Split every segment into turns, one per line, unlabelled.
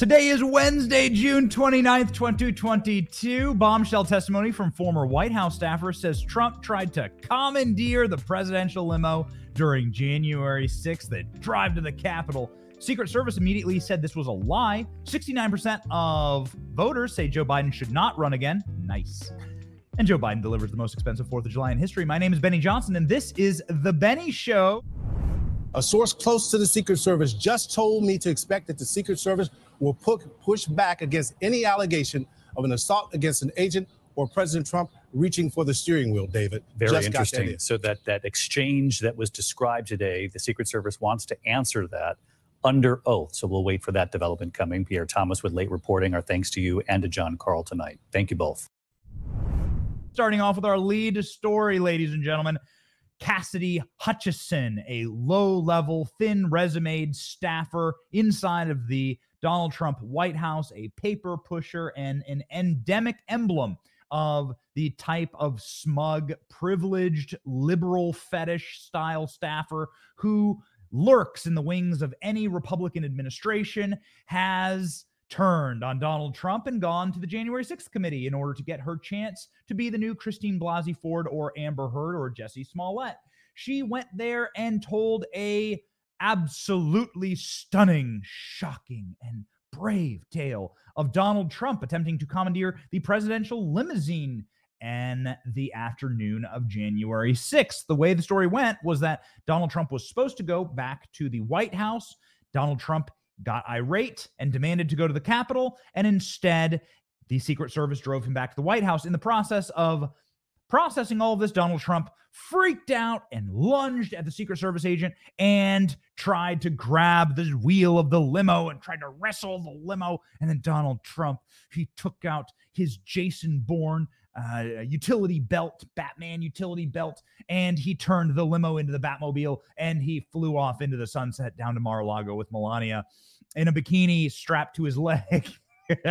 Today is Wednesday, June 29th, 2022. Bombshell testimony from former White House staffer says Trump tried to commandeer the presidential limo during January 6th, the drive to the Capitol. Secret Service immediately said this was a lie. 69% of voters say Joe Biden should not run again. Nice. And Joe Biden delivers the most expensive 4th of July in history. My name is Benny Johnson, and this is The Benny Show.
A source close to the Secret Service just told me to expect that the Secret Service will push back against any allegation of an assault against an agent or President Trump reaching for the steering wheel, David.
Very
Just
interesting.
That
so that that exchange that was described today, the Secret Service wants to answer that under oath. So we'll wait for that development coming. Pierre Thomas with late reporting. Our thanks to you and to Jon Karl tonight. Thank you both.
Starting off with our lead story, ladies and gentlemen. Cassidy Hutchinson, a low level, thin resume staffer inside of the Donald Trump White House, a paper pusher, and an endemic emblem of the type of smug, privileged, liberal fetish style staffer who lurks in the wings of any Republican administration, has turned on Donald Trump and gone to the January 6th committee in order to get her chance to be the new Christine Blasey Ford or Amber Heard or Jussie Smollett. She went there and told a absolutely stunning, shocking, and brave tale of Donald Trump attempting to commandeer the presidential limousine and the afternoon of January 6th. The way the story went was that Donald Trump was supposed to go back to the White House. Donald Trump got irate and demanded to go to the Capitol. And instead, the Secret Service drove him back to the White House. In the process of processing all of this, Donald Trump freaked out and lunged at the Secret Service agent and tried to grab the wheel of the limo and tried to wrestle the limo. And then Donald Trump, he took out his Jason Bourne uh, utility belt, Batman utility belt, and he turned the limo into the Batmobile and he flew off into the sunset down to Mar a Lago with Melania in a bikini strapped to his leg.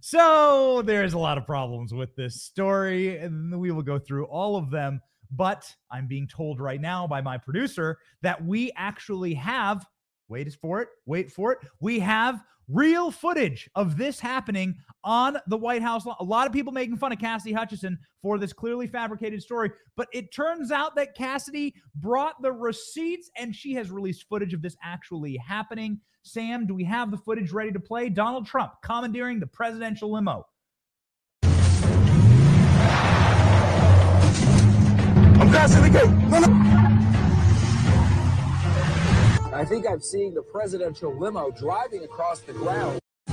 so there's a lot of problems with this story, and we will go through all of them. But I'm being told right now by my producer that we actually have, wait for it, wait for it, we have real footage of this happening on the White House. A lot of people making fun of Cassidy Hutchinson for this clearly fabricated story, but it turns out that Cassidy brought the receipts and she has released footage of this actually happening. Sam, do we have the footage ready to play? Donald Trump commandeering the presidential limo.
I'm passing the gate. No, no.
I think I'm seeing the presidential limo driving across the ground.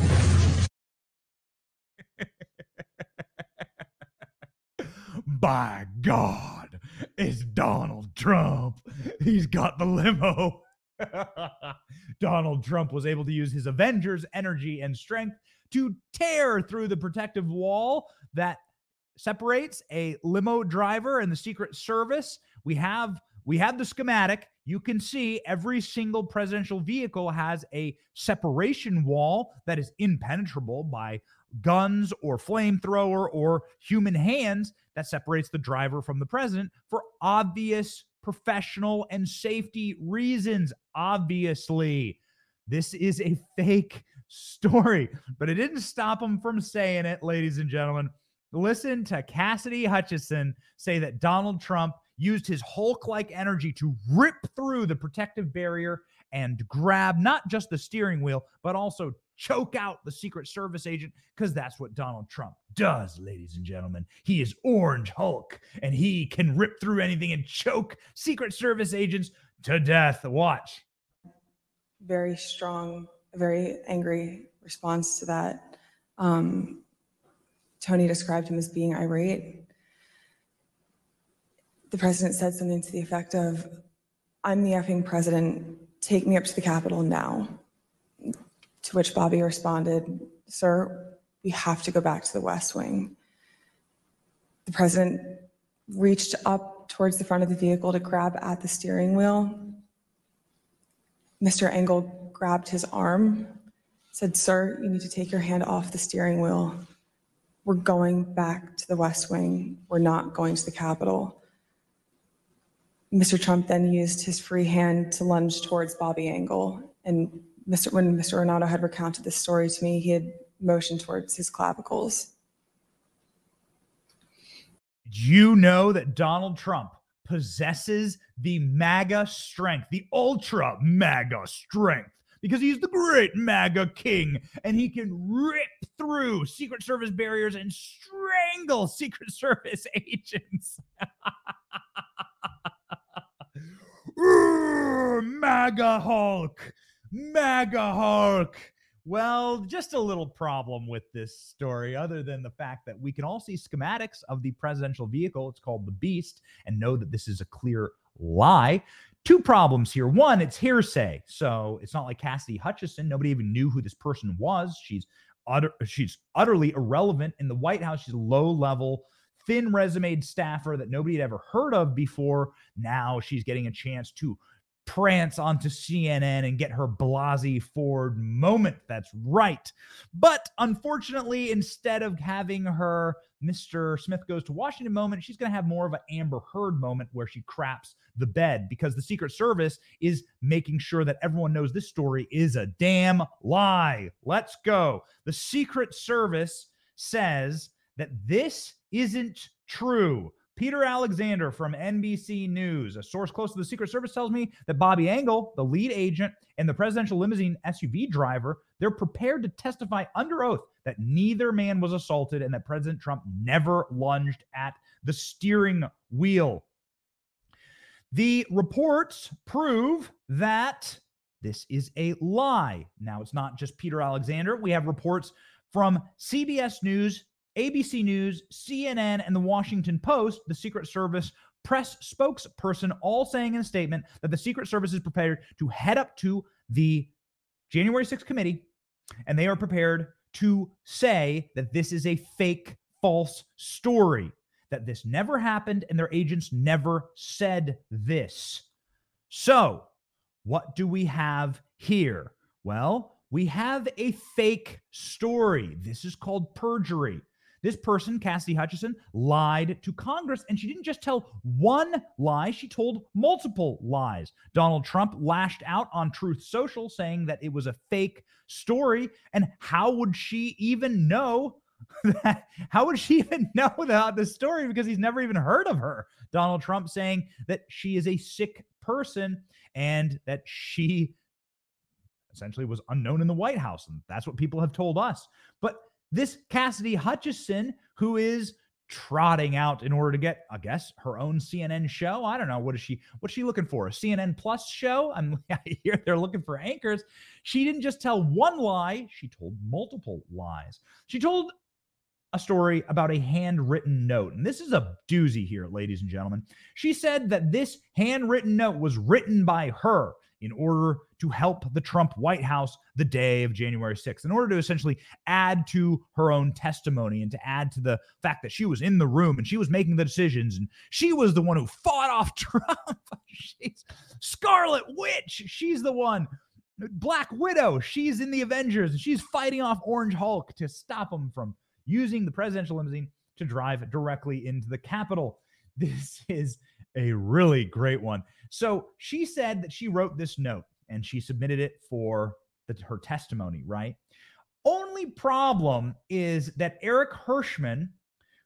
By God, it's Donald Trump. He's got the limo. Donald Trump was able to use his Avengers energy and strength to tear through the protective wall that separates a limo driver and the Secret Service. We have we have the schematic. You can see every single presidential vehicle has a separation wall that is impenetrable by guns or flamethrower or human hands that separates the driver from the president for obvious professional and safety reasons. Obviously, this is a fake story, but it didn't stop him from saying it, ladies and gentlemen. Listen to Cassidy Hutchinson say that Donald Trump used his Hulk like energy to rip through the protective barrier and grab not just the steering wheel, but also choke out the Secret Service agent because that's what Donald Trump does, ladies and gentlemen. He is Orange Hulk and he can rip through anything and choke Secret Service agents to death. Watch.
Very strong, very angry response to that. Um, Tony described him as being irate the president said something to the effect of, I'm the effing president, take me up to the Capitol now. To which Bobby responded, Sir, we have to go back to the West Wing. The president reached up towards the front of the vehicle to grab at the steering wheel. Mr. Engel grabbed his arm, said, Sir, you need to take your hand off the steering wheel. We're going back to the West Wing. We're not going to the Capitol. Mr. Trump then used his free hand to lunge towards Bobby Engel. And Mr. when Mr. Ornato had recounted this story to me, he had motioned towards his clavicles.
You know that Donald Trump possesses the MAGA strength, the ultra MAGA strength? Because he's the great MAGA king and he can rip through Secret Service barriers and strangle Secret Service agents. MAGA Hulk, MAGA Hulk. Well, just a little problem with this story, other than the fact that we can all see schematics of the presidential vehicle. It's called the Beast, and know that this is a clear lie. Two problems here. One, it's hearsay. So it's not like Cassidy Hutchinson. Nobody even knew who this person was. She's utter, she's utterly irrelevant in the White House. She's low level, thin resume staffer that nobody had ever heard of before. Now she's getting a chance to prance onto CNN and get her Blasey Ford moment. That's right. But unfortunately, instead of having her Mr. Smith goes to Washington moment, she's going to have more of an Amber Heard moment where she craps the bed because the Secret Service is making sure that everyone knows this story is a damn lie. Let's go. The Secret Service says that this isn't true. Peter Alexander from NBC News, a source close to the Secret Service, tells me that Bobby Engel, the lead agent and the presidential limousine SUV driver, they're prepared to testify under oath that neither man was assaulted and that President Trump never lunged at the steering wheel. The reports prove that this is a lie. Now, it's not just Peter Alexander. We have reports from CBS News, ABC News, CNN, and the Washington Post, the Secret Service press spokesperson, all saying in a statement that the Secret Service is prepared to head up to the January 6th committee and they are prepared to say that this is a fake, false story, that this never happened and their agents never said this. So, what do we have here? Well, we have a fake story. This is called perjury. This person, Cassidy Hutchinson, lied to Congress, and she didn't just tell one lie, she told multiple lies. Donald Trump lashed out on Truth Social, saying that it was a fake story. And how would she even know that? How would she even know about this story? Because he's never even heard of her. Donald Trump saying that she is a sick person and that she essentially was unknown in the White House. And that's what people have told us. But this Cassidy Hutchinson, who is trotting out in order to get, I guess, her own CNN show. I don't know. What is she? What's she looking for? A CNN Plus show? I'm I hear they're looking for anchors. She didn't just tell one lie, she told multiple lies. She told a story about a handwritten note. And this is a doozy here, ladies and gentlemen. She said that this handwritten note was written by her in order to help the Trump White House the day of January 6th, in order to essentially add to her own testimony and to add to the fact that she was in the room and she was making the decisions and she was the one who fought off Trump. she's Scarlet Witch. She's the one. Black Widow. She's in the Avengers and she's fighting off Orange Hulk to stop him from using the presidential limousine to drive directly into the Capitol. This is a really great one. So she said that she wrote this note and she submitted it for the, her testimony, right? Only problem is that Eric Herschmann,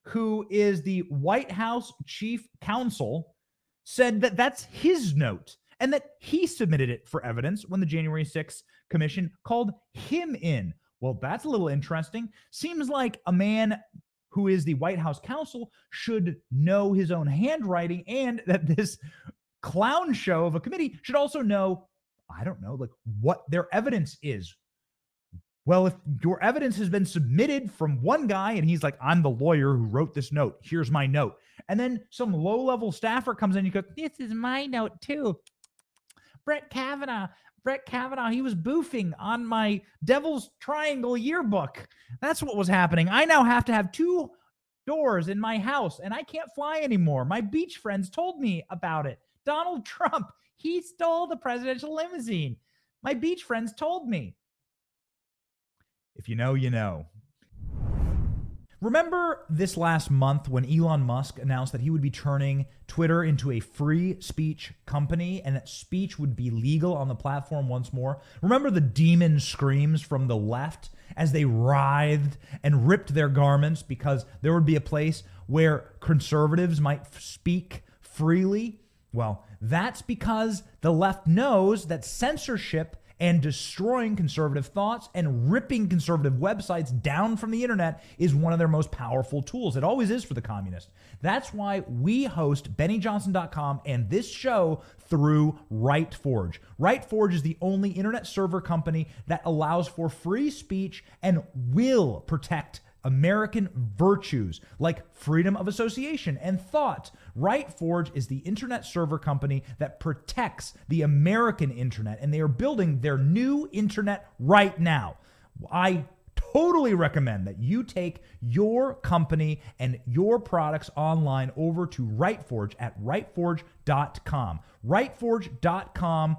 who is the White House chief counsel, said that that's his note and that he submitted it for evidence when the January 6th commission called him in. Well, that's a little interesting. Seems like a man who is the White House counsel should know his own handwriting and that this clown show of a committee should also know, I don't know, like what their evidence is. Well, if your evidence has been submitted from one guy and he's like, I'm the lawyer who wrote this note, here's my note. And then some low level staffer comes in and you go, This is my note too. Brett Kavanaugh, Brett Kavanaugh, he was boofing on my Devil's Triangle yearbook. That's what was happening. I now have to have two doors in my house and I can't fly anymore. My beach friends told me about it. Donald Trump, he stole the presidential limousine. My beach friends told me. If you know, you know. Remember this last month when Elon Musk announced that he would be turning Twitter into a free speech company and that speech would be legal on the platform once more? Remember the demon screams from the left as they writhed and ripped their garments because there would be a place where conservatives might speak freely? Well, that's because the left knows that censorship and destroying conservative thoughts and ripping conservative websites down from the internet is one of their most powerful tools. It always is for the communists. That's why we host BennyJohnson.com and this show through RightForge. RightForge is the only internet server company that allows for free speech and will protect American virtues like freedom of association and thought. RightForge is the internet server company that protects the American internet, and they are building their new internet right now. I totally recommend that you take your company and your products online over to RightForge at rightforge.com. RightForge.com,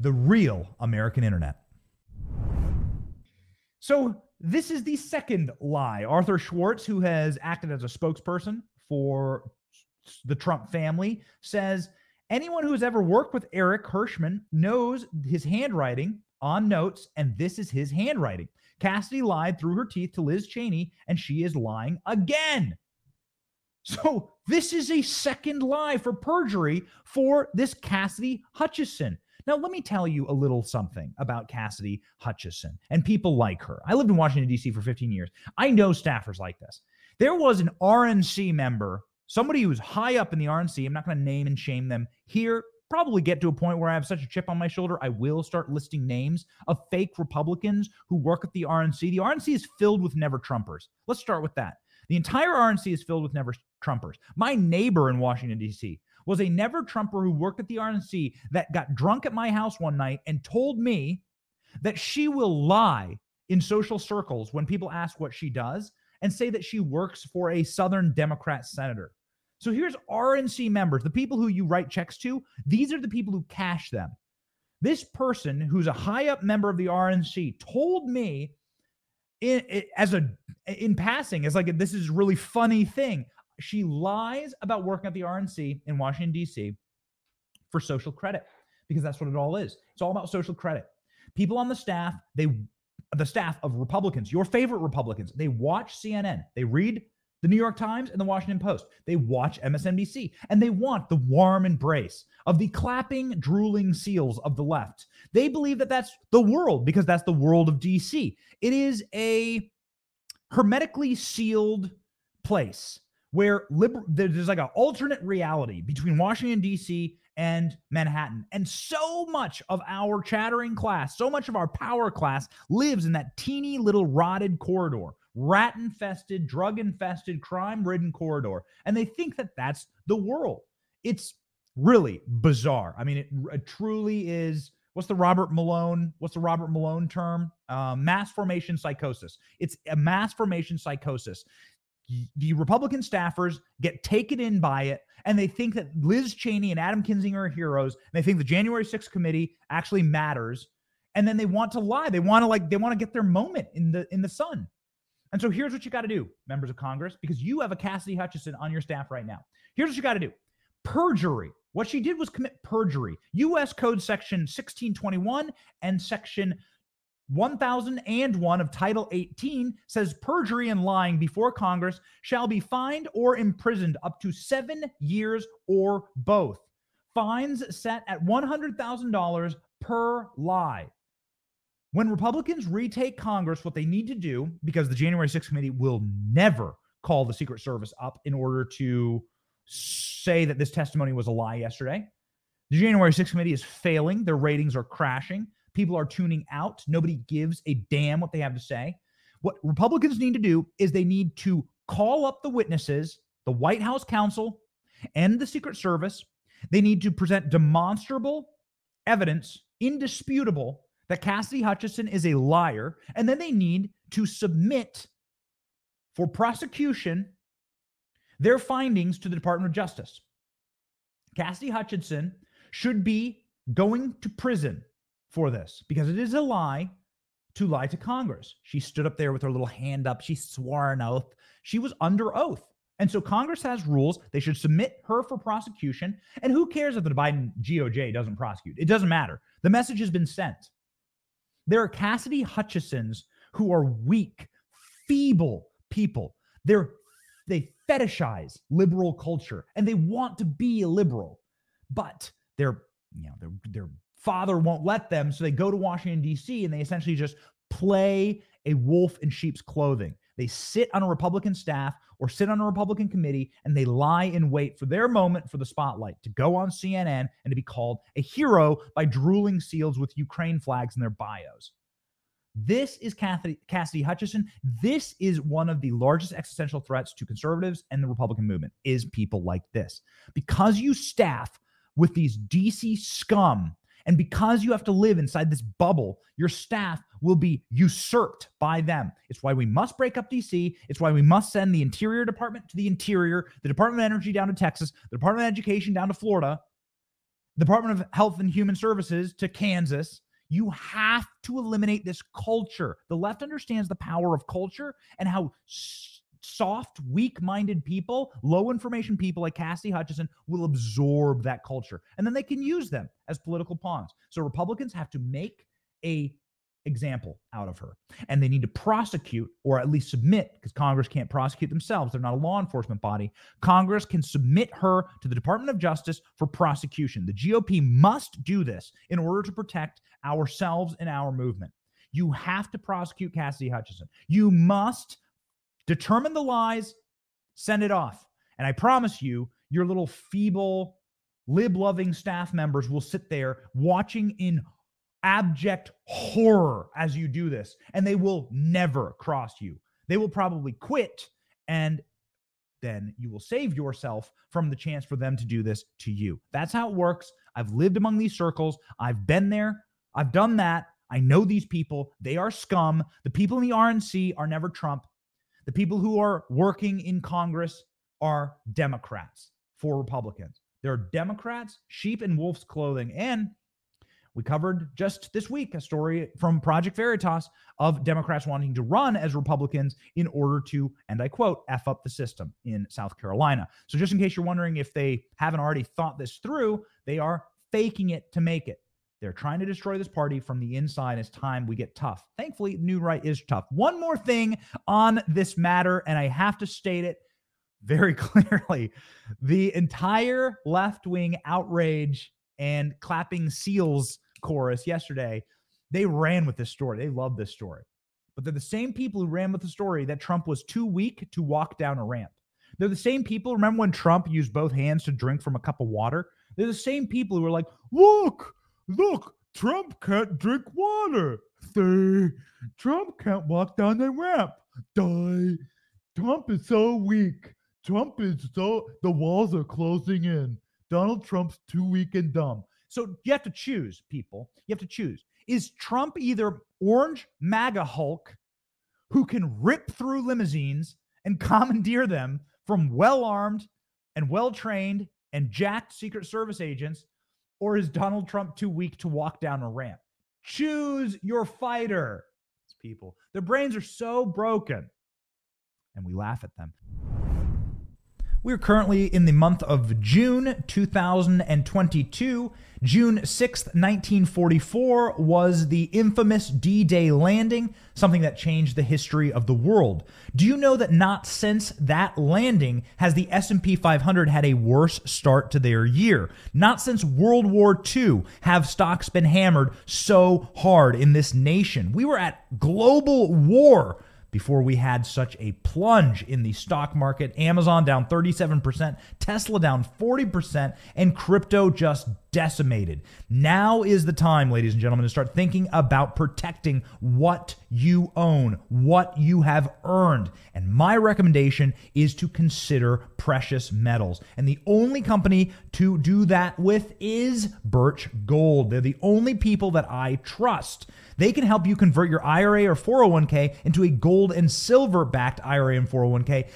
the real American internet. So, this is the second lie. Arthur Schwartz, who has acted as a spokesperson for the Trump family, says anyone who has ever worked with Eric Herschmann knows his handwriting on notes, and this is his handwriting. Cassidy lied through her teeth to Liz Cheney, and she is lying again. So, this is a second lie for perjury for this Cassidy Hutchinson. Now, let me tell you a little something about Cassidy Hutchinson and people like her. I lived in Washington, D.C. for 15 years. I know staffers like this. There was an RNC member, somebody who's high up in the RNC. I'm not going to name and shame them here. Probably get to a point where I have such a chip on my shoulder, I will start listing names of fake Republicans who work at the RNC. The RNC is filled with never Trumpers. Let's start with that. The entire RNC is filled with never Trumpers. My neighbor in Washington, D.C., was a never Trumper who worked at the RNC that got drunk at my house one night and told me that she will lie in social circles when people ask what she does and say that she works for a Southern Democrat senator. So here's RNC members, the people who you write checks to, these are the people who cash them. This person who's a high up member of the RNC told me in, in, as a in passing as like this is really funny thing she lies about working at the RNC in Washington, D.C. for social credit because that's what it all is. It's all about social credit. People on the staff, they the staff of Republicans, your favorite Republicans, they watch CNN, they read the New York Times and the Washington Post. They watch MSNBC and they want the warm embrace of the clapping, drooling seals of the left. They believe that that's the world because that's the world of DC. It is a hermetically sealed place where liber- there's like an alternate reality between Washington, D.C. and Manhattan. And so much of our chattering class, so much of our power class lives in that teeny little rotted corridor, rat infested, drug infested, crime ridden corridor. And they think that that's the world. It's really bizarre. I mean, it, it truly is. What's the Robert Malone? What's the Robert Malone term? Uh, mass formation psychosis. It's a mass formation psychosis the Republican staffers get taken in by it, and they think that Liz Cheney and Adam Kinzinger are heroes. And they think the January 6th committee actually matters, and then they want to lie. They want to like they want to get their moment in the in the sun. And so here's what you got to do, members of Congress, because you have a Cassidy Hutchinson on your staff right now. Here's what you got to do: perjury. What she did was commit perjury. U.S. Code Section 1621 and Section 1001 of Title 18 says perjury and lying before Congress shall be fined or imprisoned up to seven years or both. Fines set at $100,000 per lie. When Republicans retake Congress, what they need to do, because the January 6th committee will never call the Secret Service up in order to say that this testimony was a lie yesterday. The January 6th committee is failing. Their ratings are crashing. People are tuning out. Nobody gives a damn what they have to say. What Republicans need to do is they need to call up the witnesses, the White House counsel, and the Secret Service. They need to present demonstrable evidence indisputable that Cassidy Hutchinson is a liar, and then they need to submit for prosecution their findings to the Department of Justice. Cassidy Hutchinson should be going to prison for this because it is a lie to lie to Congress. She stood up there with her little hand up. She swore an oath. She was under oath. And so Congress has rules. They should submit her for prosecution. And who cares if the Biden DOJ doesn't prosecute? It doesn't matter. The message has been sent. There are Cassidy Hutchinsons who are weak, feeble people. They're they fetishize liberal culture and they want to be a liberal, but they're you know their their father won't let them, so they go to Washington D.C. and they essentially just play a wolf in sheep's clothing. They sit on a Republican staff or sit on a Republican committee and they lie in wait for their moment for the spotlight to go on CNN and to be called a hero by drooling seals with Ukraine flags in their bios. This is Cassidy, Cassidy Hutchinson. This is one of the largest existential threats to conservatives and the Republican movement is people like this. Because you staff with these DC scum and because you have to live inside this bubble, your staff will be usurped by them. It's why we must break up DC. It's why we must send the Interior Department to the Interior, the Department of Energy down to Texas, the Department of Education down to Florida, the Department of Health and Human Services to Kansas. You have to eliminate this culture. The left understands the power of culture and how soft, weak minded people, low information people like Cassidy Hutchinson will absorb that culture. And then they can use them as political pawns. So Republicans have to make a example out of her. And they need to prosecute or at least submit because congress can't prosecute themselves. They're not a law enforcement body. Congress can submit her to the department of justice for prosecution. The gop must do this in order to protect ourselves and our movement. You have to prosecute cassidy hutchinson you must determine the lies, send it off. And I promise you, your little feeble, lib loving staff members will sit there watching in abject horror as you do this, and they will never cross you. They will probably quit, and then you will save yourself from the chance for them to do this to you. That's how it works. I've lived among these circles, I've been there, I've done that. I know these people. They are scum. The people in the RNC are never Trump. The people who are working in Congress are Democrats for Republicans. They're Democrats, sheep in wolf's clothing. And we covered just this week a story from Project Veritas of Democrats wanting to run as Republicans in order to, and I quote, F up the system in South Carolina. So, just in case you're wondering if they haven't already thought this through, they are faking it to make it. They're trying to destroy this party from the inside. It's time we get tough. Thankfully, New Right is tough. One more thing on this matter, and I have to state it very clearly the entire left wing outrage and clapping seals chorus yesterday, they ran with this story. They love this story. But they're the same people who ran with the story that Trump was too weak to walk down a ramp. They're the same people. Remember when Trump used both hands to drink from a cup of water? They're the same people who were like, look, Look, Trump can't drink water. See, Trump can't walk down the ramp. Die. Trump is so weak. Trump is so, the walls are closing in. Donald Trump's too weak and dumb. So you have to choose, people. You have to choose. Is Trump either orange MAGA Hulk who can rip through limousines and commandeer them from well armed and well trained and jacked Secret Service agents or is Donald Trump too weak to walk down a ramp? Choose your fighter. It's people. Their brains are so broken. And we laugh at them. We're currently in the month of June 2022. June 6th, 1944 was the infamous D-Day landing, something that changed the history of the world. Do you know that not since that landing has the S&P 500 had a worse start to their year? Not since World War II have stocks been hammered so hard in this nation. We were at global war before we had such a plunge in the stock market. Amazon down 37%, Tesla down 40%, and crypto just decimated. Now is the time, ladies and gentlemen, to start thinking about protecting what you own, what you have earned. And my recommendation is to consider precious metals. And the only company to do that with is Birch Gold. They're the only people that I trust. They can help you convert your IRA or 401k into a gold and silver backed IRA and 401k.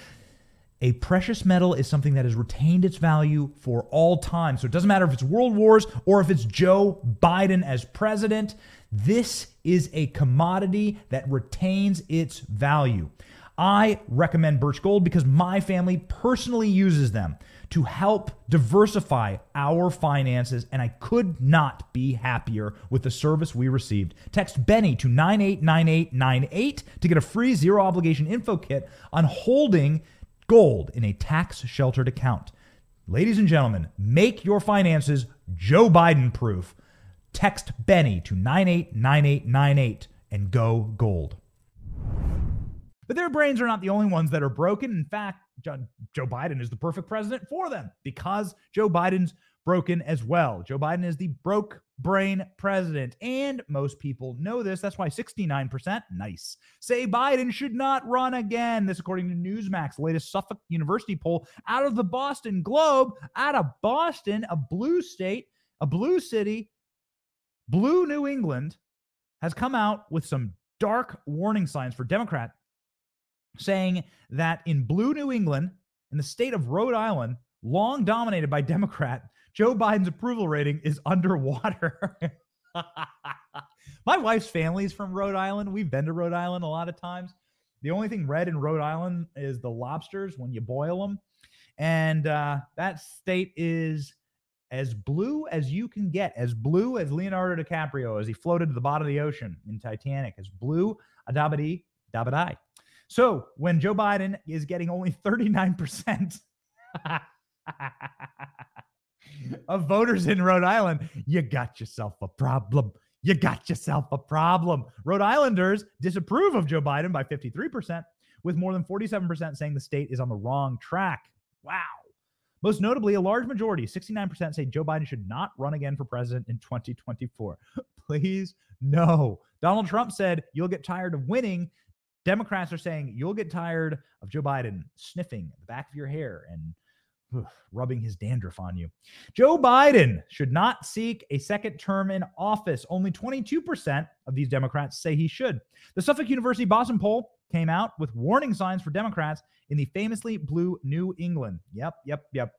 A precious metal is something that has retained its value for all time. So it doesn't matter if it's world wars or if it's Joe Biden as president. This is a commodity that retains its value. I recommend Birch Gold because my family personally uses them to help diversify our finances, and I could not be happier with the service we received. Text Benny to 989898 to get a free zero obligation info kit on holding gold in a tax sheltered account. Ladies and gentlemen, make your finances Joe Biden proof. Text Benny to 989898 and go gold. But their brains are not the only ones that are broken. In fact, Joe Biden is the perfect president for them because Joe Biden's broken as well. Joe Biden is the broke brain president. And most people know this. That's why 69%, nice, say Biden should not run again. This, according to Newsmax, latest Suffolk University poll out of the Boston Globe, out of Boston, a blue state, a blue city, blue New England, has come out with some dark warning signs for Democrat saying that in blue New England, in the state of Rhode Island, long dominated by Democrat, Joe Biden's approval rating is underwater. My wife's family is from Rhode Island. We've been to Rhode Island a lot of times. The only thing red in Rhode Island is the lobsters when you boil them. And uh, that state is as blue as you can get, as blue as Leonardo DiCaprio as he floated to the bottom of the ocean in Titanic, as blue a dabadi dabadai. So when Joe Biden is getting only 39% of voters in Rhode Island, you got yourself a problem. You got yourself a problem. Rhode Islanders disapprove of Joe Biden by 53%, with more than 47% saying the state is on the wrong track. Wow. Most notably, a large majority, 69%, say Joe Biden should not run again for president in 2024. Please, no. Donald Trump said, You'll get tired of winning. Democrats are saying you'll get tired of Joe Biden sniffing the back of your hair and rubbing his dandruff on you. Joe Biden should not seek a second term in office. Only 22% of these Democrats say he should. The Suffolk University Boston poll came out with warning signs for Democrats in the famously blue New England. Yep, yep, yep.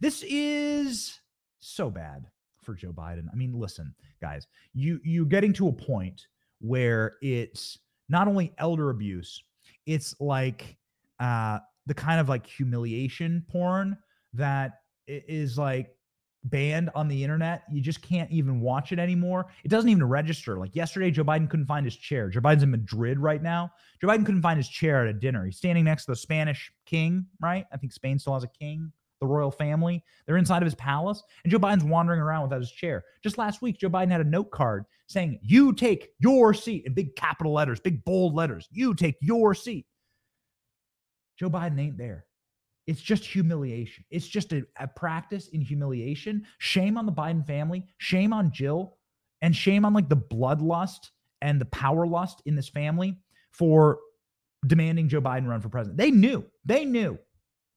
This is so bad for Joe Biden. I mean, listen, guys, you you getting to a point where it's not only elder abuse, it's like uh, the kind of like humiliation porn that is like banned on the internet. You just can't even watch it anymore. It doesn't even register. Like yesterday, Joe Biden couldn't find his chair. Joe Biden's in Madrid right now. Joe Biden couldn't find his chair at a dinner. He's standing next to the Spanish king, right? I think Spain still has a king the royal family. They're inside of his palace, and Joe Biden's wandering around without his chair. Just last week, Joe Biden had a note card saying, You take your seat in big capital letters, big bold letters. You take your seat. Joe Biden ain't there. It's just humiliation. It's just a, a practice in humiliation. Shame on the Biden family. Shame on Jill. And shame on like the bloodlust and the power lust in this family for demanding Joe Biden run for president. They knew. They knew.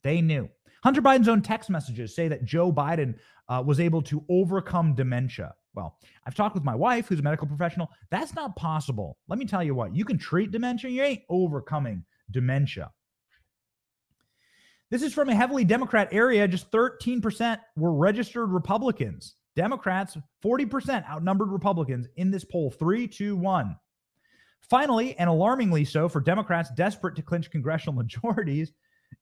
They knew. Hunter Biden's own text messages say that Joe Biden uh, was able to overcome dementia. Well, I've talked with my wife, who's a medical professional. That's not possible. Let me tell you what, you can treat dementia, you ain't overcoming dementia. This is from a heavily Democrat area. Just 13% were registered Republicans. Democrats, 40% outnumbered Republicans in this poll, 3 2 1. Finally, and alarmingly so for Democrats desperate to clinch congressional majorities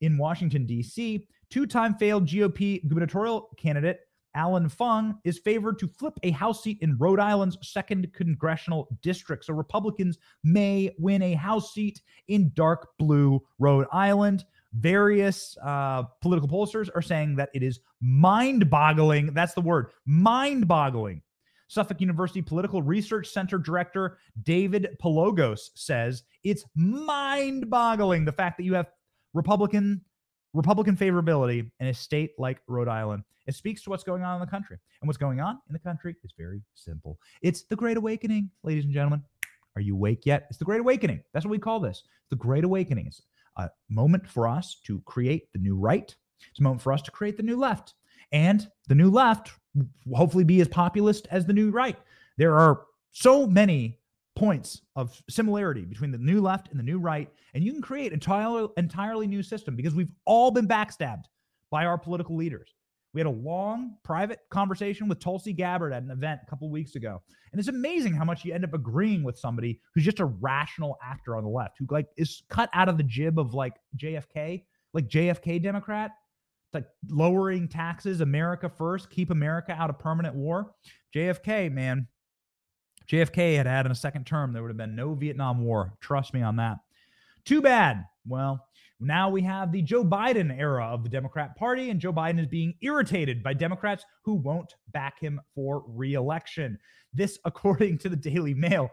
in Washington, D.C., Two time failed GOP gubernatorial candidate Allan Fung is favored to flip a House seat in Rhode Island's second congressional district. So Republicans may win a House seat in dark blue Rhode Island. Various uh, political pollsters are saying that it is mind boggling. That's the word mind boggling. Suffolk University Political Research Center director David Paleologos says it's mind-boggling the fact that you have Republican Republican favorability in a state like Rhode Island. It speaks to what's going on in the country. And what's going on in the country is very simple. It's the Great Awakening, ladies and gentlemen. Are you awake yet? It's the Great Awakening. That's what we call this. The Great Awakening. It's a moment for us to create the new right. It's a moment for us to create the new left. And the new left will hopefully be as populist as the new right. There are so many points of similarity between the new left and the new right, and you can create an entirely, entirely new system because we've all been backstabbed by our political leaders. We had a long private conversation with Tulsi Gabbard at an event a couple weeks ago. And it's amazing how much you end up agreeing with somebody who's just a rational actor on the left, who like is cut out of the jib of like JFK, like JFK Democrat, it's like lowering taxes, America first, keep America out of permanent war. JFK, man, JFK had had in a second term, there would have been no Vietnam War. Trust me on that. Too bad. Well, now we have the Joe Biden era of the Democrat Party, and Joe Biden is being irritated by Democrats who won't back him for reelection. This, according to the Daily Mail,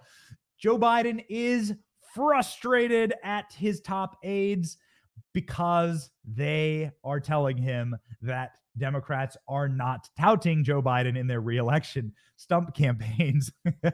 Joe Biden is frustrated at his top aides because they are telling him that Democrats are not touting Joe Biden in their reelection stump campaigns.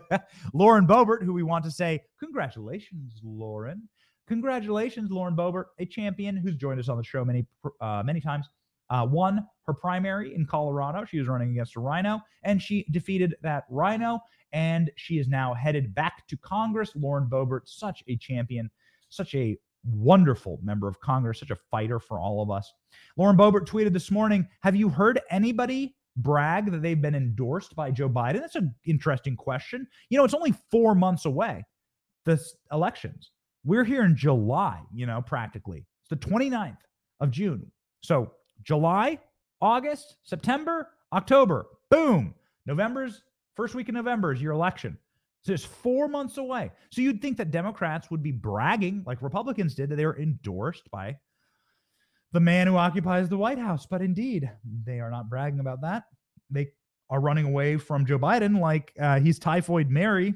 Lauren Boebert, who we want to say, congratulations, Lauren. Congratulations, Lauren Boebert, a champion who's joined us on the show many, uh, many times. Uh, won her primary in Colorado. She was running against a rhino, and she defeated that rhino. And she is now headed back to Congress. Lauren Boebert, such a champion, such a wonderful member of Congress, such a fighter for all of us. Lauren Boebert tweeted this morning Have you heard anybody brag that they've been endorsed by Joe Biden? That's an interesting question. You know, it's only four months away, the elections. We're here in July, you know, practically. It's the 29th of June. So July, August, September, October, boom. November's first week of November is your election. So it's four months away. So you'd think that Democrats would be bragging, like Republicans did, that they were endorsed by the man who occupies the White House. But indeed, they are not bragging about that. They are running away from Joe Biden like uh, he's Typhoid Mary.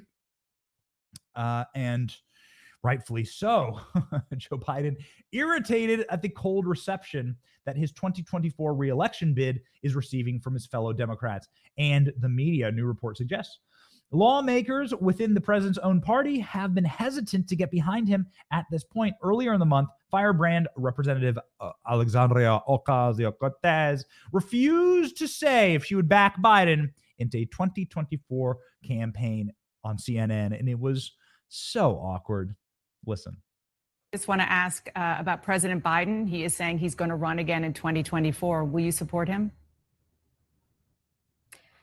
Uh, and rightfully so. Joe Biden irritated at the cold reception that his 2024 reelection bid is receiving from his fellow Democrats and the media, a new report suggests. Lawmakers within the president's own party have been hesitant to get behind him at this point. Earlier in the month, Firebrand Representative uh, Alexandria Ocasio Cortez refused to say if she would back Biden into a 2024 campaign on CNN. And it was so awkward. Listen.
I Just want to ask uh, about President Biden. He is saying he's going to run again in 2024. Will you support him?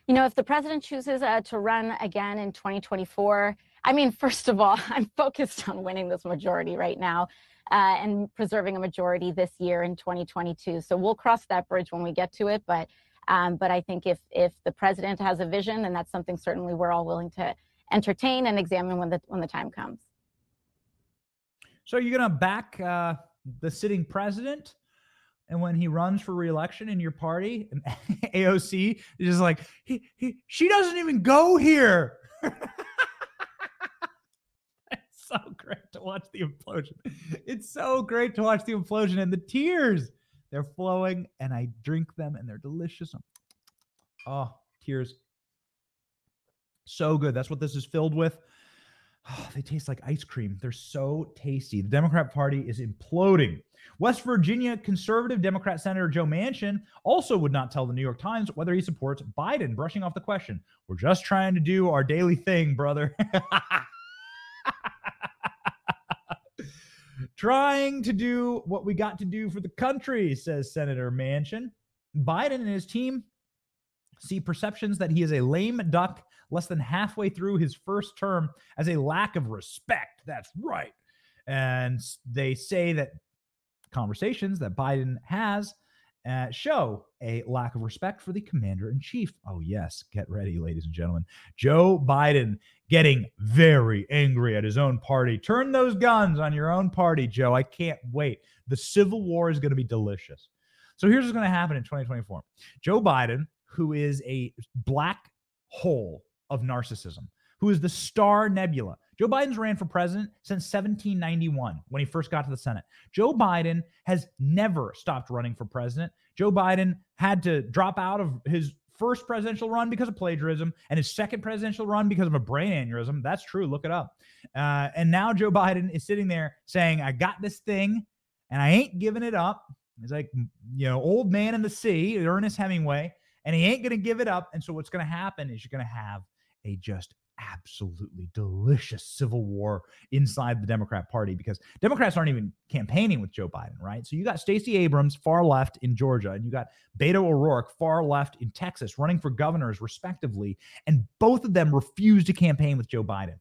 You know, if the president chooses uh, to run again in 2024, I mean, first of all, I'm focused on winning this majority right now uh, and preserving a majority this year in 2022. So we'll cross that bridge when we get to it. But um, but I think if if the president has a vision, then that's something certainly we're all willing to entertain and examine when the when the time comes.
So you're going to back uh, the sitting president? and when he runs for reelection in your party, AOC is just like, he, he, she doesn't even go here. it's so great to watch the implosion. It's so great to watch the implosion and the tears. They're flowing, and I drink them, and they're delicious. Oh, tears. So good. That's what this is filled with. Oh, they taste like ice cream. They're so tasty. The Democrat Party is imploding. West Virginia conservative Democrat Senator Joe Manchin also would not tell the New York Times whether he supports Biden, brushing off the question. We're just trying to do our daily thing, brother. trying to do what we got to do for the country, says Senator Manchin. Biden and his team see perceptions that he is a lame duck less than halfway through his first term as a lack of respect. That's right. And they say that conversations that Biden has uh, show a lack of respect for the commander in chief. Oh, yes. Get ready, ladies and gentlemen. Joe Biden getting very angry at his own party. Turn those guns on your own party, Joe. I can't wait. The Civil War is going to be delicious. So here's what's going to happen in 2024 Joe Biden, who is a black hole of narcissism, who is the star nebula. Joe Biden's ran for president since 1791 when he first got to the Senate. Joe Biden has never stopped running for president. Joe Biden had to drop out of his first presidential run because of plagiarism and his second presidential run because of a brain aneurysm. That's true. Look it up. Uh, and now Joe Biden is sitting there saying, I got this thing and I ain't giving it up. He's like, you know, old man in the sea, Ernest Hemingway, and he ain't going to give it up. And so what's going to happen is you're going to have a just absolutely delicious civil war inside the Democrat Party because Democrats aren't even campaigning with Joe Biden, right? So you got Stacey Abrams far left in Georgia, and you got Beto O'Rourke far left in Texas, running for governors respectively, and both of them refuse to campaign with Joe Biden.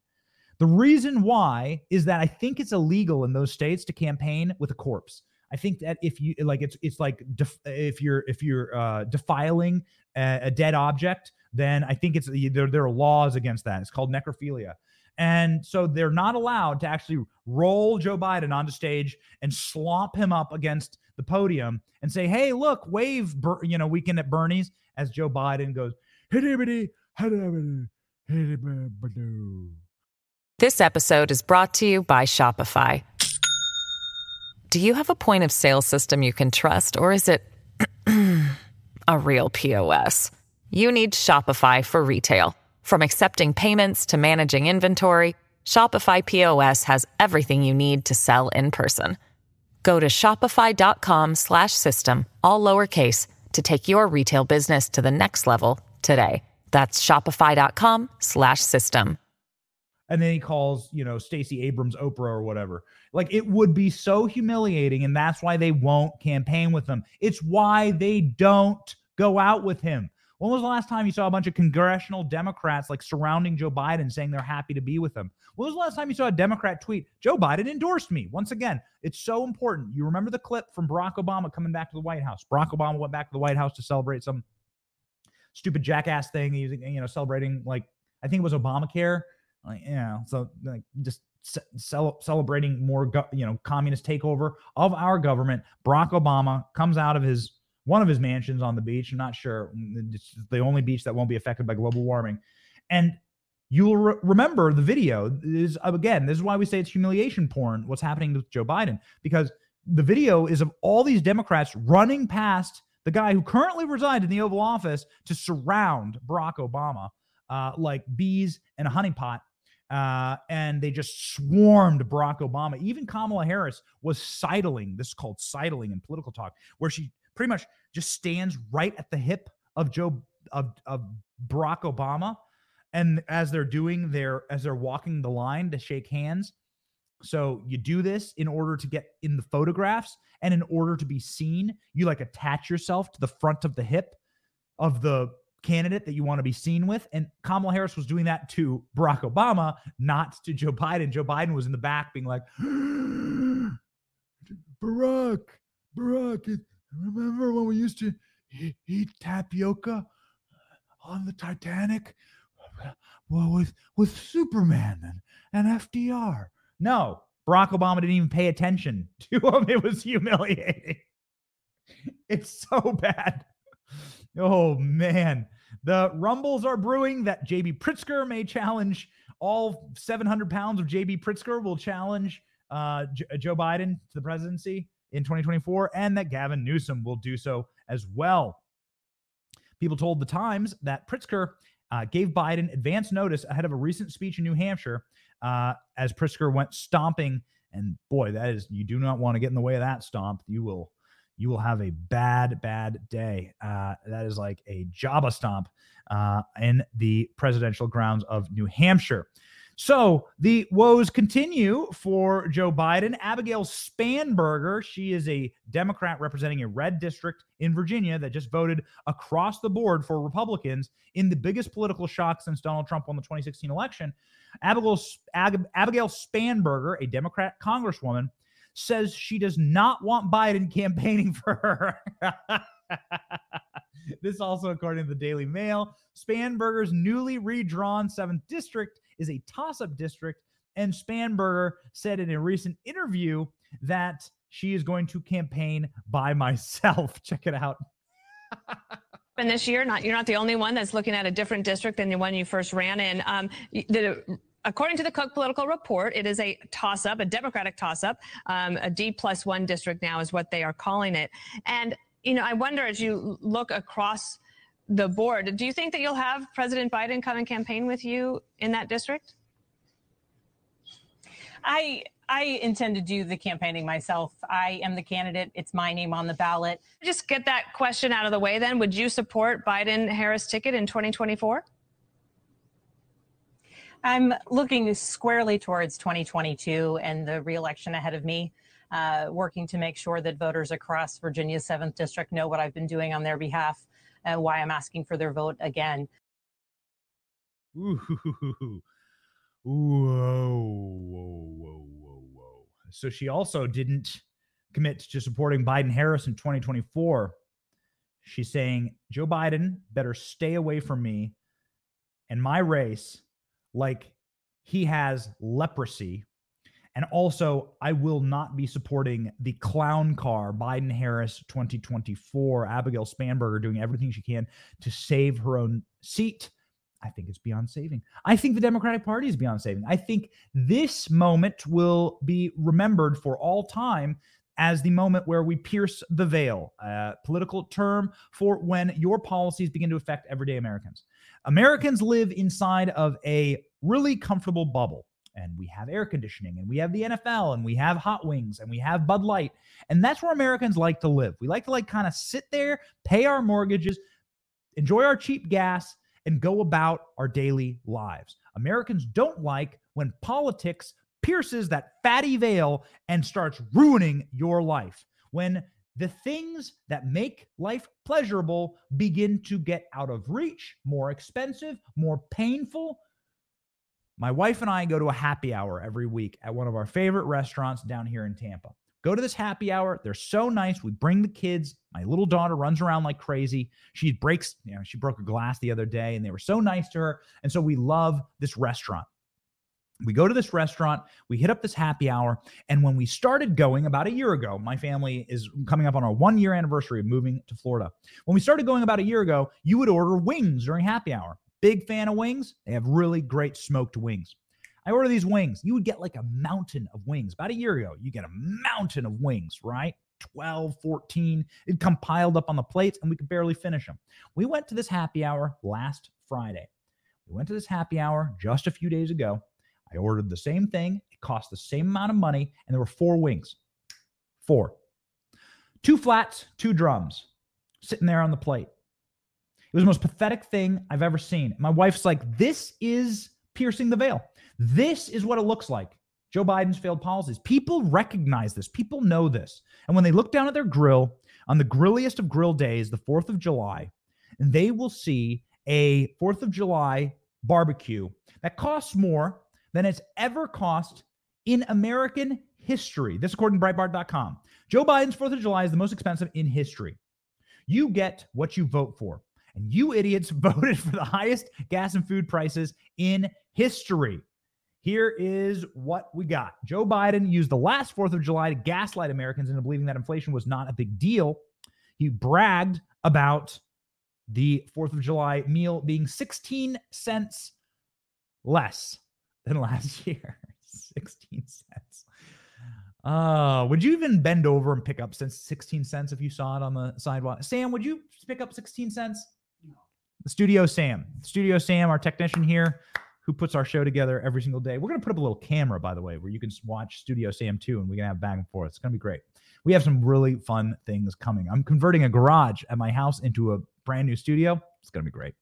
The reason why is that I think it's illegal in those states to campaign with a corpse. I think that if you like, it's it's like def, if you're if you're uh, defiling a, a dead object, then I think it's there, there are laws against that. It's called necrophilia. And so they're not allowed to actually roll Joe Biden onto stage and slop him up against the podium and say, "Hey, look, wave, you know, weekend at Bernie's." As Joe Biden goes,
This episode is brought to you by Shopify. Do you have a point of sale system you can trust, or is it a real POS? You need Shopify for retail. From accepting payments to managing inventory, Shopify POS has everything you need to sell in person. Go to shopify.com/system all lowercase to take your retail business to the next level today. That's shopify.com/system.
And then he calls, you know, Stacey Abrams Oprah or whatever. Like it would be so humiliating and that's why they won't campaign with him. It's why they don't go out with him. When was the last time you saw a bunch of congressional Democrats like surrounding Joe Biden saying they're happy to be with him? When was the last time you saw a Democrat tweet, Joe Biden endorsed me? Once again, it's so important. You remember the clip from Barack Obama coming back to the White House. Barack Obama went back to the White House to celebrate some stupid jackass thing, you know, celebrating like, I think it was Obamacare. Like, you know, so like just celebrating more, you know, communist takeover of our government. Barack Obama comes out of his one of his mansions on the beach. I'm not sure. Mm, it's the only beach that won't be affected by global warming. And you'll re- remember the video is again, this is why we say it's humiliation porn, what's happening with Joe Biden, because the video is of all these Democrats running past the guy who currently resides in the Oval Office to surround Barack Obama uh, like bees in a honeypot. Uh, and they just swarmed Barack Obama. Even Kamala Harris was sidling. This is called sidling in political talk, where she pretty much just stands right at the hip of Joe of, of Barack Obama. And as they're doing their as they're walking the line to shake hands. So you do this in order to get in the photographs and in order to be seen, you like attach yourself to the front of the hip of the candidate that you want to be seen with. And Kamala Harris was doing that to Barack Obama, not to Joe Biden. Joe Biden was in the back being like, Barack, Barack, Remember when we used to eat tapioca on the Titanic? Well, with with Superman and, and FDR. No, Barack Obama didn't even pay attention to him. It was humiliating. It's so bad. Oh man. The rumbles are brewing that JB Pritzker may challenge all 700 pounds of JB Pritzker will challenge uh, J- Joe Biden to the presidency in 2024 and that Gavin Newsom will do so as well. People told the Times that Pritzker uh, gave Biden advance notice ahead of a recent speech in New Hampshire uh, as Pritzker went stomping. And boy, that is, you do not want to get in the way of that stomp. You will. You will have a bad, bad day. Uh, that is like a Jabba stomp uh, in the presidential grounds of New Hampshire. So the woes continue for Joe Biden. Abigail Spanberger, she is a Democrat representing a red district in Virginia that just voted across the board for Republicans in the biggest political shock since Donald Trump won the 2016 election. Abigail, Abigail Spanberger, a Democrat congresswoman, says she does not want Biden campaigning for her. this also according to the Daily Mail. Spanberger's newly redrawn 7th district is a toss up district. And Spanberger said in a recent interview that she is going to campaign by myself. Check it out.
And this year, not you're not the only one that's looking at a different district than the one you first ran in. Um, the, according to the Cook Political Report, it is a toss-up, a Democratic toss-up. Um, a D plus one district now is what they are calling it. And you know, I wonder as you look across the board, do you think that you'll have President Biden come and campaign with you in that district?
I I intend to do the campaigning myself. I am the candidate. It's my name on the ballot.
Just get that question out of the way then. Would you support Biden Harris ticket in 2024?
I'm looking squarely towards 2022 and the reelection ahead of me, uh, working to make sure that voters across Virginia's 7th District know what I've been doing on their behalf and why I'm asking for their vote again.
Ooh, whoa, whoa, whoa, whoa, whoa. So she also didn't commit to supporting Biden Harris in 2024. She's saying Joe Biden better stay away from me and my race like he has leprosy. And also, I will not be supporting the clown car, Biden Harris 2024. Abigail Spanberger doing everything she can to save her own seat. I think it's beyond saving. I think the Democratic Party is beyond saving. I think this moment will be remembered for all time as the moment where we pierce the veil, a political term for when your policies begin to affect everyday Americans. Americans live inside of a really comfortable bubble. And we have air conditioning, and we have the NFL, and we have hot wings, and we have Bud Light. And that's where Americans like to live. We like to like kind of sit there, pay our mortgages, enjoy our cheap gas, and go about our daily lives. Americans don't like when politics pierces that fatty veil and starts ruining your life. When the things that make life pleasurable begin to get out of reach, more expensive, more painful. My wife and I go to a happy hour every week at one of our favorite restaurants down here in Tampa. Go to this happy hour. They're so nice. We bring the kids. My little daughter runs around like crazy. She breaks, you know, she broke a glass the other day and they were so nice to her. And so we love this restaurant. We go to this restaurant, we hit up this happy hour. And when we started going about a year ago, my family is coming up on our one year anniversary of moving to Florida. When we started going about a year ago, you would order wings during happy hour. Big fan of wings. They have really great smoked wings. I order these wings. You would get like a mountain of wings. About a year ago, you get a mountain of wings, right? 12, 14. It'd come piled up on the plates and we could barely finish them. We went to this happy hour last Friday. We went to this happy hour just a few days ago I ordered the same thing. It cost the same amount of money, and there were four wings. Four. Two flats, two drums sitting there on the plate. It was the most pathetic thing I've ever seen. My wife's like, this is piercing the veil. This is what it looks like. Joe Biden's failed policies. People recognize this. People know this. And when they look down at their grill on the grilliest of grill days, the 4th of July, they will see a 4th of July barbecue that costs more than it's ever cost in American history. This, according to Breitbart.com. Joe Biden's 4th of July is the most expensive in history. You get what you vote for. And you idiots voted for the highest gas and food prices in history. Here is what we got Joe Biden used the last 4th of July to gaslight Americans into believing that inflation was not a big deal. He bragged about the 4th of July meal being 16 cents less than last year. 16 cents. Uh, would you even bend over and pick up since 16 cents if you saw it on the sidewalk? Sam, would you pick up 16 cents? Studio Sam. Studio Sam, our technician here, who puts our show together every single day. We're gonna put up a little camera, by the way, where you can watch Studio Sam too, and we can have back and forth. It's gonna be great. We have some really fun things coming. I'm converting a garage at my house into a brand new studio. It's gonna be great.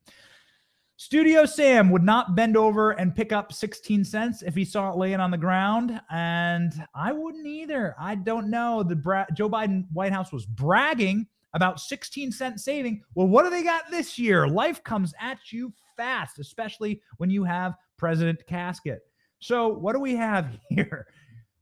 Studio Sam would not bend over and pick up 16 cents if he saw it laying on the ground. And I wouldn't either. I don't know. The Bra- Joe Biden White House was bragging about 16 cent saving. Well, what do they got this year? Life comes at you fast, especially when you have President Casket. So, what do we have here?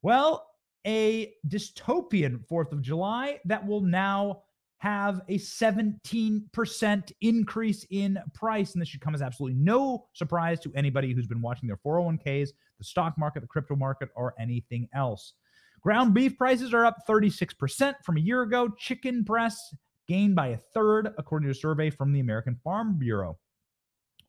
Well, a dystopian 4th of July that will now have a 17% increase in price. And this should come as absolutely no surprise to anybody who's been watching their 401ks, the stock market, the crypto market, or anything else. Ground beef prices are up 36% from a year ago. Chicken breasts gained by a third, according to a survey from the American Farm Bureau.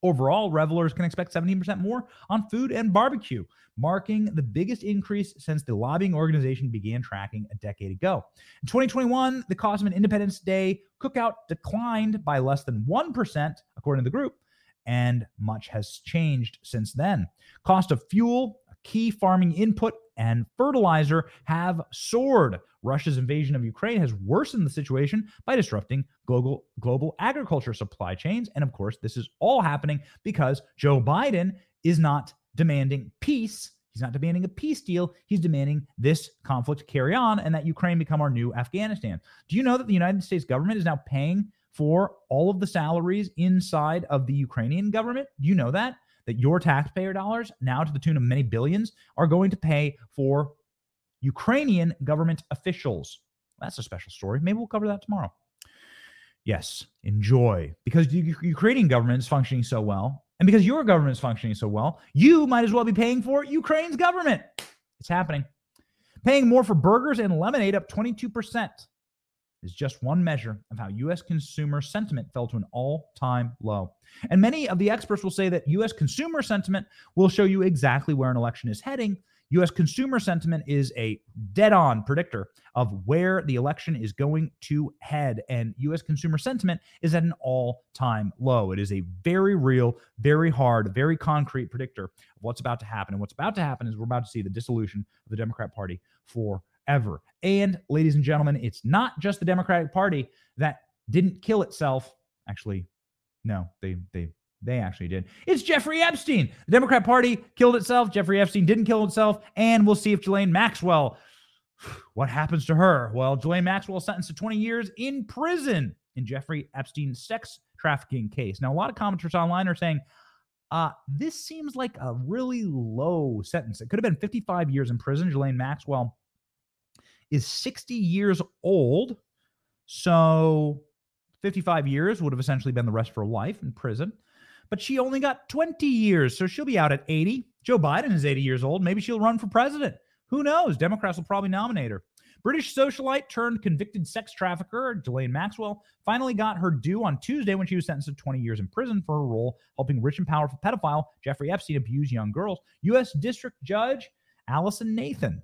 Overall, revelers can expect 17% more on food and barbecue, marking the biggest increase since the lobbying organization began tracking a decade ago. In 2021, the cost of an Independence Day cookout declined by less than 1%, according to the group, and much has changed since then. Cost of fuel, a key farming input, and fertilizer have soared. Russia's invasion of Ukraine has worsened the situation by disrupting global global agriculture supply chains and of course this is all happening because Joe Biden is not demanding peace. He's not demanding a peace deal. He's demanding this conflict carry on and that Ukraine become our new Afghanistan. Do you know that the United States government is now paying for all of the salaries inside of the Ukrainian government? Do you know that? That your taxpayer dollars, now to the tune of many billions, are going to pay for Ukrainian government officials. That's a special story. Maybe we'll cover that tomorrow. Yes, enjoy. Because the Ukrainian government is functioning so well, and because your government is functioning so well, you might as well be paying for Ukraine's government. It's happening. Paying more for burgers and lemonade up 22% is just one measure of how U.S. consumer sentiment fell to an all time low. And many of the experts will say that U.S. consumer sentiment will show you exactly where an election is heading. U.S. consumer sentiment is a dead on predictor of where the election is going to head. And U.S. consumer sentiment is at an all time low. It is a very real, very hard, very concrete predictor of what's about to happen. And what's about to happen is we're about to see the dissolution of the Democrat Party for ever. And ladies and gentlemen, it's not just the Democratic Party that didn't kill itself. Actually, no, they they they actually did. It's Jeffrey Epstein. The Democrat Party killed itself. Jeffrey Epstein didn't kill himself. And we'll see if Ghislaine Maxwell, what happens to her? Well, Ghislaine Maxwell sentenced to 20 years in prison in Jeffrey Epstein's sex trafficking case. Now, a lot of commenters online are saying, uh, this seems like a really low sentence. It could have been 55 years in prison. Ghislaine Maxwell is 60 years old. So 55 years would have essentially been the rest of her life in prison. But she only got 20 years. So she'll be out at 80. Joe Biden is 80 years old. Maybe she'll run for president. Who knows? Democrats will probably nominate her. British socialite turned convicted sex trafficker Ghislaine Maxwell finally got her due on Tuesday when she was sentenced to 20 years in prison for her role helping rich and powerful pedophile Jeffrey Epstein abuse young girls. U.S. District Judge Allison Nathan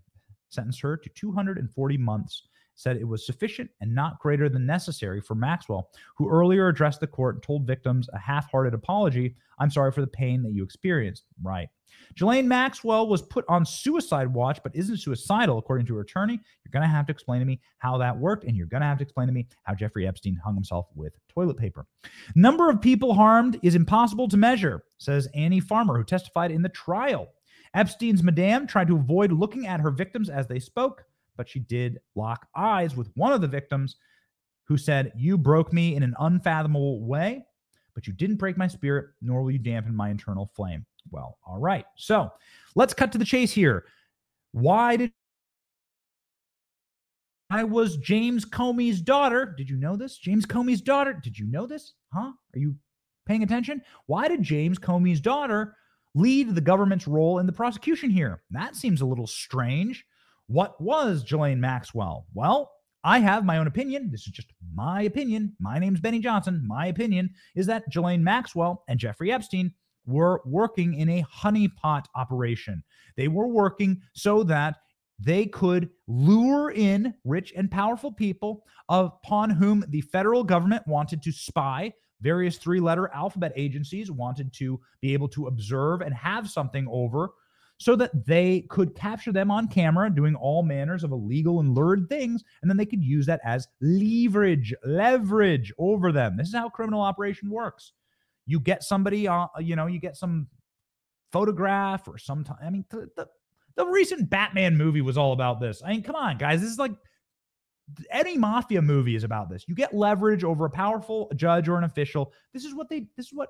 sentenced her to 240 months, said it was sufficient and not greater than necessary for Maxwell, who earlier addressed the court and told victims a half hearted apology I'm sorry for the pain that you experienced. Right. Ghislaine Maxwell was put on suicide watch, but isn't suicidal, according to her attorney. You're going to have to explain to me how that worked, and you're going to have to explain to me how Jeffrey Epstein hung himself with toilet paper. Number of people harmed is impossible to measure, says Annie Farmer, who testified in the trial. Epstein's madame tried to avoid looking at her victims as they spoke, but she did lock eyes with one of the victims who said, You broke me in an unfathomable way, but you didn't break my spirit, nor will you dampen my internal flame. Well, all right. So let's cut to the chase here. Why did I was James Comey's daughter? Did you know this? James Comey's daughter. Did you know this? Huh? Are you paying attention? Why did James Comey's daughter lead the government's role in the prosecution here. That seems a little strange. What was Ghislaine Maxwell? Well, I have my own opinion. This is just my opinion. My name's Benny Johnson. My opinion is that Ghislaine Maxwell and Jeffrey Epstein were working in a honeypot operation. They were working so that they could lure in rich and powerful people upon whom the federal government wanted to spy, various three letter alphabet agencies wanted to be able to observe and have something over so that they could capture them on camera doing all manners of illegal and lurid things and then they could use that as leverage leverage over them. This is how criminal operation works. You get somebody uh, you know you get some photograph or some i mean the, the, the recent batman movie was all about this. I mean come on guys this is like any mafia movie is about this. You get leverage over a powerful judge or an official. This is what they this is what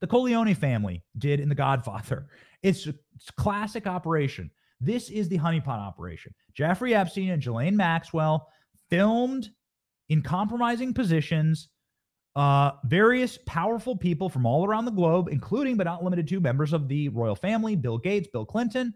the Corleone family did in The Godfather. It's a, it's a classic operation. This is the honeypot operation. Jeffrey Epstein and Ghislaine Maxwell filmed in compromising positions uh, various powerful people from all around the globe, including but not limited to members of the royal family, Bill Gates, Bill Clinton.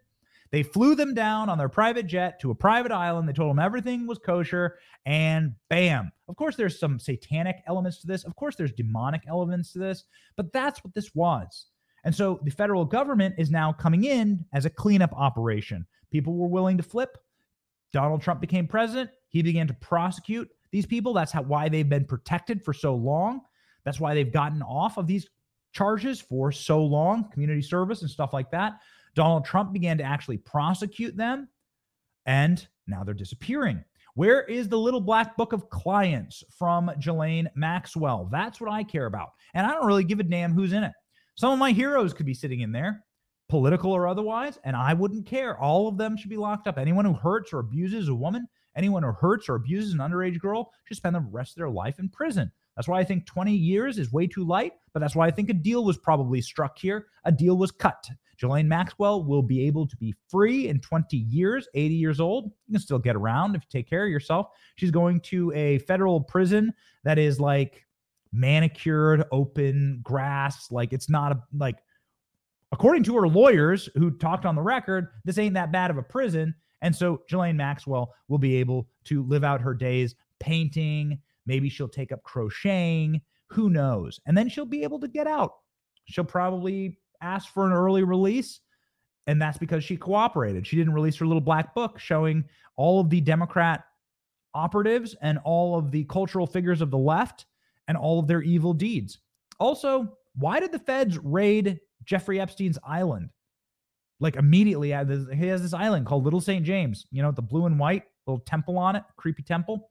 They flew them down on their private jet to a private island. They told them everything was kosher, and bam. Of course, there's some satanic elements to this. Of course, there's demonic elements to this, but that's what this was. And so the federal government is now coming in as a cleanup operation. People were willing to flip. Donald Trump became president. He began to prosecute these people. That's how why they've been protected for so long. That's why they've gotten off of these charges for so long, community service and stuff like that. Donald Trump began to actually prosecute them, and now they're disappearing. Where is the little black book of clients from Ghislaine Maxwell? That's what I care about. And I don't really give a damn who's in it. Some of my heroes could be sitting in there, political or otherwise, and I wouldn't care. All of them should be locked up. Anyone who hurts or abuses a woman, anyone who hurts or abuses an underage girl should spend the rest of their life in prison. That's why I think 20 years is way too light, but that's why I think a deal was probably struck here. A deal was cut. Ghislaine Maxwell will be able to be free in 20 years, 80 years old. You can still get around if you take care of yourself. She's going to a federal prison that is like manicured, open, grass. Like it's not a, like, according to her lawyers who talked on the record, this ain't that bad of a prison. And so Ghislaine Maxwell will be able to live out her days painting. Maybe she'll take up crocheting. Who knows? And then she'll be able to get out. She'll probably ask for an early release. And that's because she cooperated. She didn't release her little black book showing all of the Democrat operatives and all of the cultural figures of the left and all of their evil deeds. Also, why did the feds raid Jeffrey Epstein's island? Like immediately, he has this island called Little St. James, you know, the blue and white little temple on it, creepy temple.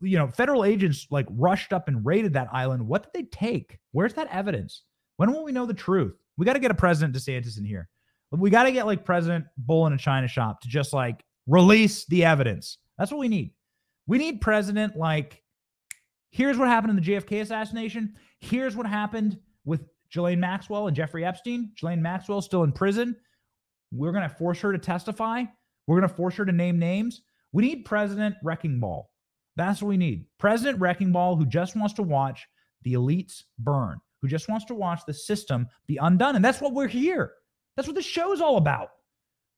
You know, federal agents like rushed up and raided that island. What did they take? Where's that evidence? When will we know the truth? We got to get a President DeSantis in here. We got to get like President Bull in a China shop to just like release the evidence. That's what we need. We need President like, here's what happened in the JFK assassination. Here's what happened with Ghislaine Maxwell and Jeffrey Epstein. Ghislaine Maxwell still in prison. We're going to force her to testify. We're going to force her to name names. We need President Wrecking Ball. That's what we need. President Wrecking Ball who just wants to watch the elites burn who just wants to watch the system be undone. And that's what we're here. That's what the show's all about.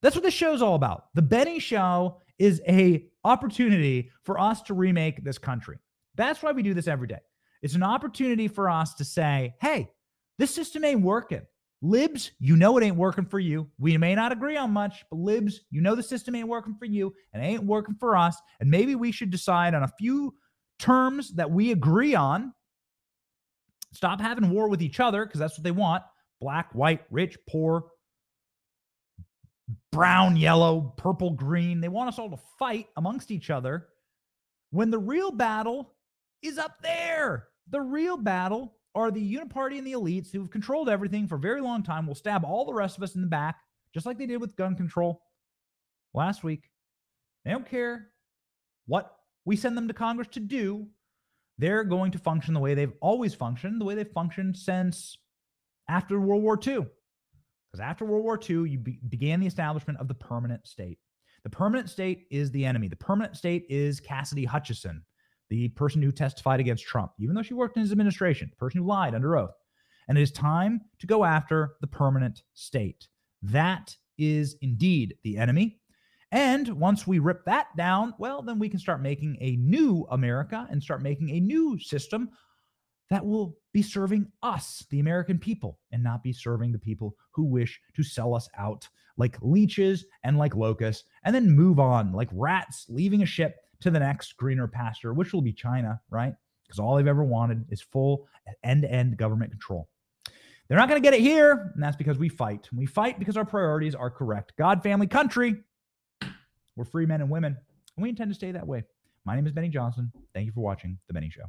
That's what the show's all about. The Benny Show is a opportunity for us to remake this country. That's why we do this every day. It's an opportunity for us to say, hey, this system ain't working. Libs, you know it ain't working for you. We may not agree on much, but libs, you know the system ain't working for you and ain't working for us. And maybe we should decide on a few terms that we agree on Stop having war with each other because that's what they want black, white, rich, poor, brown, yellow, purple, green. They want us all to fight amongst each other when the real battle is up there. The real battle are the uniparty and the elites who've controlled everything for a very long time, will stab all the rest of us in the back, just like they did with gun control last week. They don't care what we send them to Congress to do they're going to function the way they've always functioned, the way they've functioned since after World War II. Because after World War II, you be- began the establishment of the permanent state. The permanent state is the enemy. The permanent state is Cassidy Hutchinson, the person who testified against Trump, even though she worked in his administration, the person who lied under oath. And it is time to go after the permanent state. That is indeed the enemy. And once we rip that down, well, then we can start making a new America and start making a new system that will be serving us, the American people, and not be serving the people who wish to sell us out like leeches and like locusts, and then move on like rats leaving a ship to the next greener pasture, which will be China, right? Because all they've ever wanted is full end to end government control. They're not going to get it here, and that's because we fight. We fight because our priorities are correct. God, family, country, we're free men and women, and we intend to stay that way. My name is Benny Johnson. Thank you for watching The Benny Show.